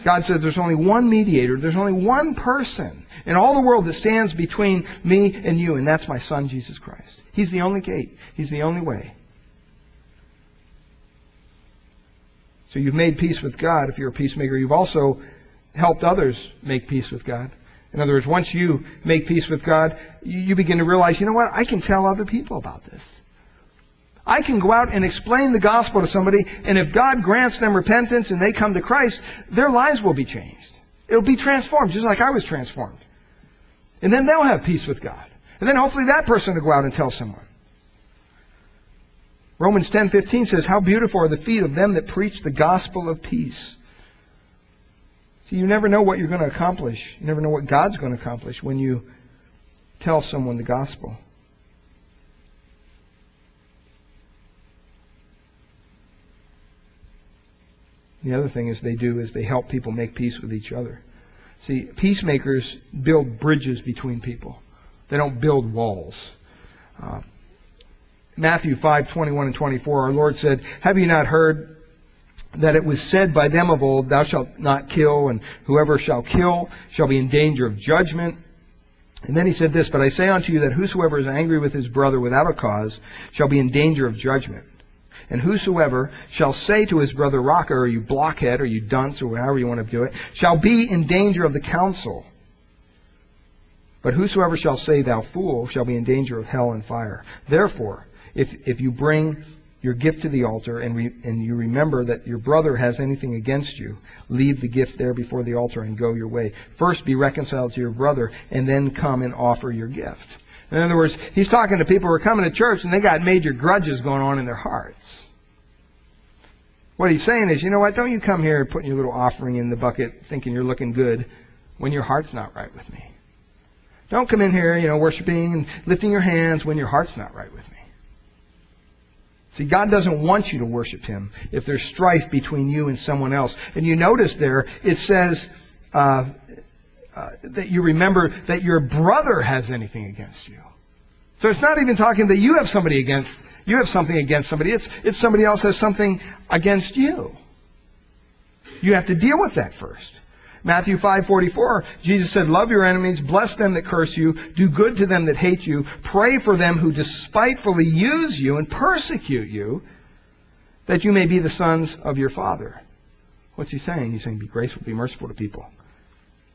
God says there's only one mediator, there's only one person in all the world that stands between me and you, and that's my son, Jesus Christ. He's the only gate, He's the only way. So you've made peace with God if you're a peacemaker. You've also helped others make peace with God. In other words, once you make peace with God, you begin to realize, you know what? I can tell other people about this. I can go out and explain the gospel to somebody, and if God grants them repentance and they come to Christ, their lives will be changed. It'll be transformed, just like I was transformed. And then they'll have peace with God. And then hopefully that person will go out and tell someone. Romans 10:15 says, "How beautiful are the feet of them that preach the gospel of peace." See, you never know what you're going to accomplish. You never know what God's going to accomplish when you tell someone the gospel. The other thing is they do is they help people make peace with each other. See, peacemakers build bridges between people. They don't build walls. Uh, Matthew 5, 21 and 24, our Lord said, Have you not heard that it was said by them of old, Thou shalt not kill, and whoever shall kill shall be in danger of judgment. And then he said this, But I say unto you that whosoever is angry with his brother without a cause shall be in danger of judgment. And whosoever shall say to his brother, Raca, or you blockhead, or you dunce, or however you want to do it, shall be in danger of the council. But whosoever shall say, Thou fool, shall be in danger of hell and fire. Therefore, if, if you bring your gift to the altar and, re, and you remember that your brother has anything against you, leave the gift there before the altar and go your way. First be reconciled to your brother and then come and offer your gift. In other words, he's talking to people who are coming to church and they got major grudges going on in their hearts. What he's saying is, you know what, don't you come here putting your little offering in the bucket thinking you're looking good when your heart's not right with me. Don't come in here, you know, worshiping and lifting your hands when your heart's not right with me. See, God doesn't want you to worship Him if there's strife between you and someone else. And you notice there, it says uh, uh, that you remember that your brother has anything against you. So it's not even talking that you have somebody against, you have something against somebody. It's, it's somebody else has something against you. You have to deal with that first. Matthew 5:44, Jesus said, "Love your enemies, bless them that curse you, do good to them that hate you, pray for them who despitefully use you and persecute you, that you may be the sons of your Father." What's he saying? He's saying, "Be graceful, be merciful to people."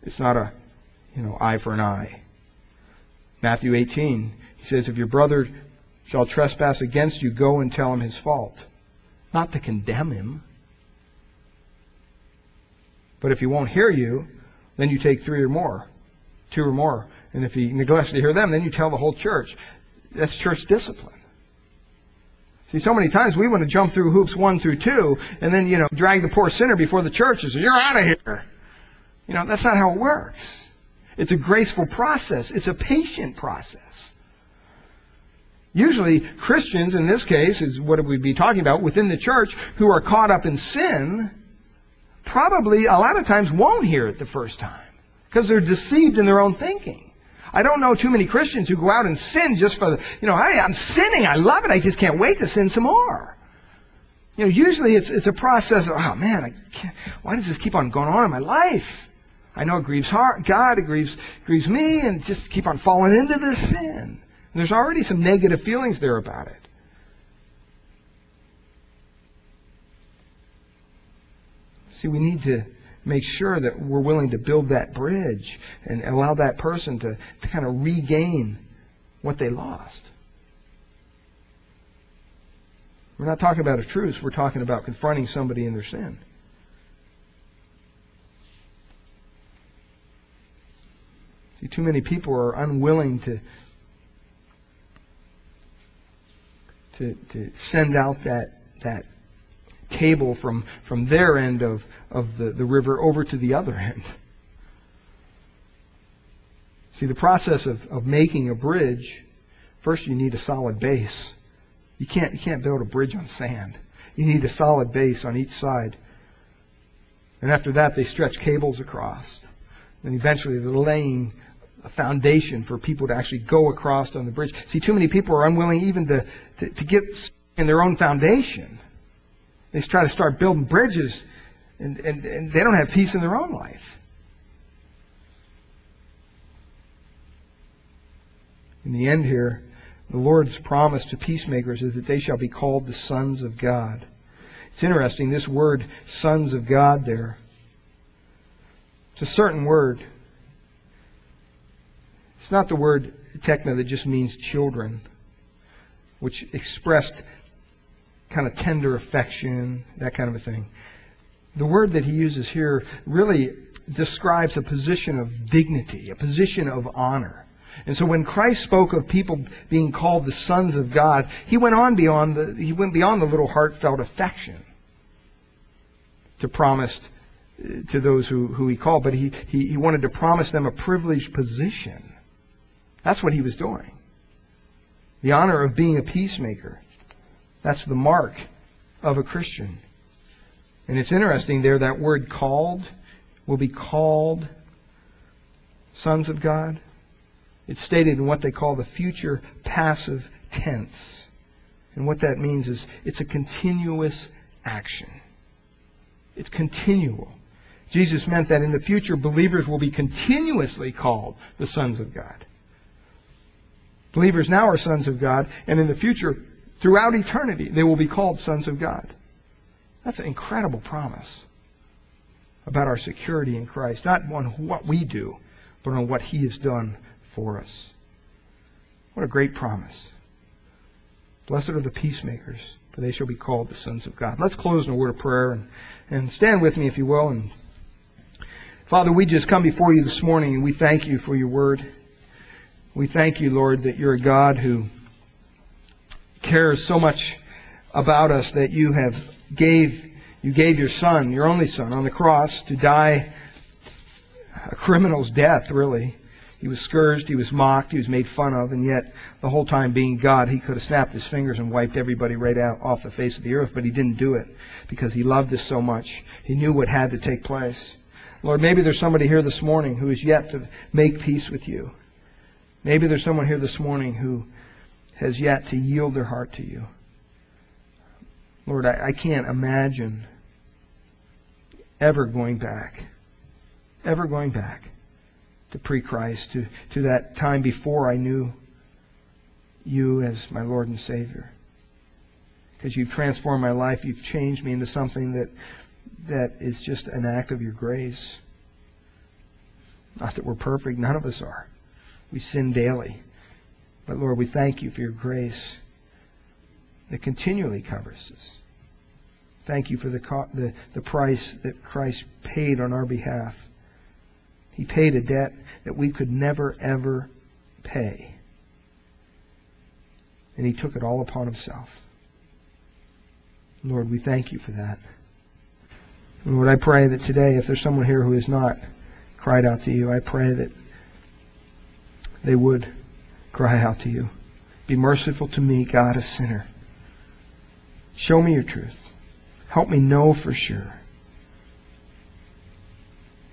It's not a, you know, eye for an eye. Matthew 18, he says, "If your brother shall trespass against you, go and tell him his fault." Not to condemn him, but if he won't hear you, then you take three or more, two or more. And if he neglects to hear them, then you tell the whole church. That's church discipline. See, so many times we want to jump through hoops one through two, and then, you know, drag the poor sinner before the church and say, you're out of here. You know, that's not how it works. It's a graceful process. It's a patient process. Usually, Christians, in this case, is what we'd be talking about, within the church, who are caught up in sin, probably a lot of times won't hear it the first time because they're deceived in their own thinking. I don't know too many Christians who go out and sin just for the, you know, hey, I'm sinning. I love it. I just can't wait to sin some more. You know, usually it's, it's a process of, oh man, I can't, why does this keep on going on in my life? I know it grieves heart, God, it grieves, grieves me, and just keep on falling into this sin. And there's already some negative feelings there about it. See, we need to make sure that we're willing to build that bridge and allow that person to, to kind of regain what they lost. We're not talking about a truce, we're talking about confronting somebody in their sin. See, too many people are unwilling to, to, to send out that, that cable from, from their end of, of the, the river over to the other end. See, the process of, of making a bridge, first you need a solid base. You can't, you can't build a bridge on sand. You need a solid base on each side. And after that, they stretch cables across. And eventually, they're laying a foundation for people to actually go across on the bridge. See, too many people are unwilling even to, to, to get in their own foundation. They try to start building bridges, and, and, and they don't have peace in their own life. In the end, here, the Lord's promise to peacemakers is that they shall be called the sons of God. It's interesting, this word, sons of God, there. It's a certain word. It's not the word tekna that just means children, which expressed kind of tender affection, that kind of a thing. The word that he uses here really describes a position of dignity, a position of honor. And so when Christ spoke of people being called the sons of God, he went on beyond the, he went beyond the little heartfelt affection to promise uh, to those who, who he called, but he, he, he wanted to promise them a privileged position. That's what he was doing. The honor of being a peacemaker. That's the mark of a Christian. And it's interesting there, that word called will be called sons of God. It's stated in what they call the future passive tense. And what that means is it's a continuous action. It's continual. Jesus meant that in the future, believers will be continuously called the sons of God. Believers now are sons of God, and in the future, Throughout eternity, they will be called sons of God. That's an incredible promise about our security in Christ, not on what we do, but on what He has done for us. What a great promise. Blessed are the peacemakers, for they shall be called the sons of God. Let's close in a word of prayer and, and stand with me, if you will. And Father, we just come before you this morning and we thank you for your word. We thank you, Lord, that you're a God who cares so much about us that you have gave you gave your son, your only son, on the cross to die a criminal's death, really. He was scourged, he was mocked, he was made fun of, and yet the whole time being God, he could have snapped his fingers and wiped everybody right out off the face of the earth, but he didn't do it because he loved us so much. He knew what had to take place. Lord, maybe there's somebody here this morning who is yet to make peace with you. Maybe there's someone here this morning who has yet to yield their heart to you. Lord, I, I can't imagine ever going back, ever going back to pre Christ, to, to that time before I knew you as my Lord and Savior. Because you've transformed my life, you've changed me into something that, that is just an act of your grace. Not that we're perfect, none of us are. We sin daily. But Lord, we thank you for your grace that continually covers us. Thank you for the, the, the price that Christ paid on our behalf. He paid a debt that we could never, ever pay. And He took it all upon Himself. Lord, we thank you for that. Lord, I pray that today, if there's someone here who has not cried out to you. I pray that they would cry out to you. Be merciful to me, God, a sinner. Show me your truth. Help me know for sure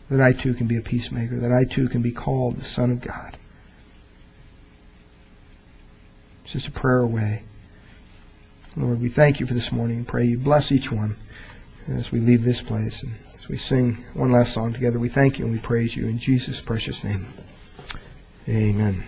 that I too can be a peacemaker, that I too can be called the Son of God. It's just a prayer away. Lord, we thank you for this morning and pray you bless each one as we leave this place and as we sing one last song together. We thank you and we praise you in Jesus' precious name. Amen.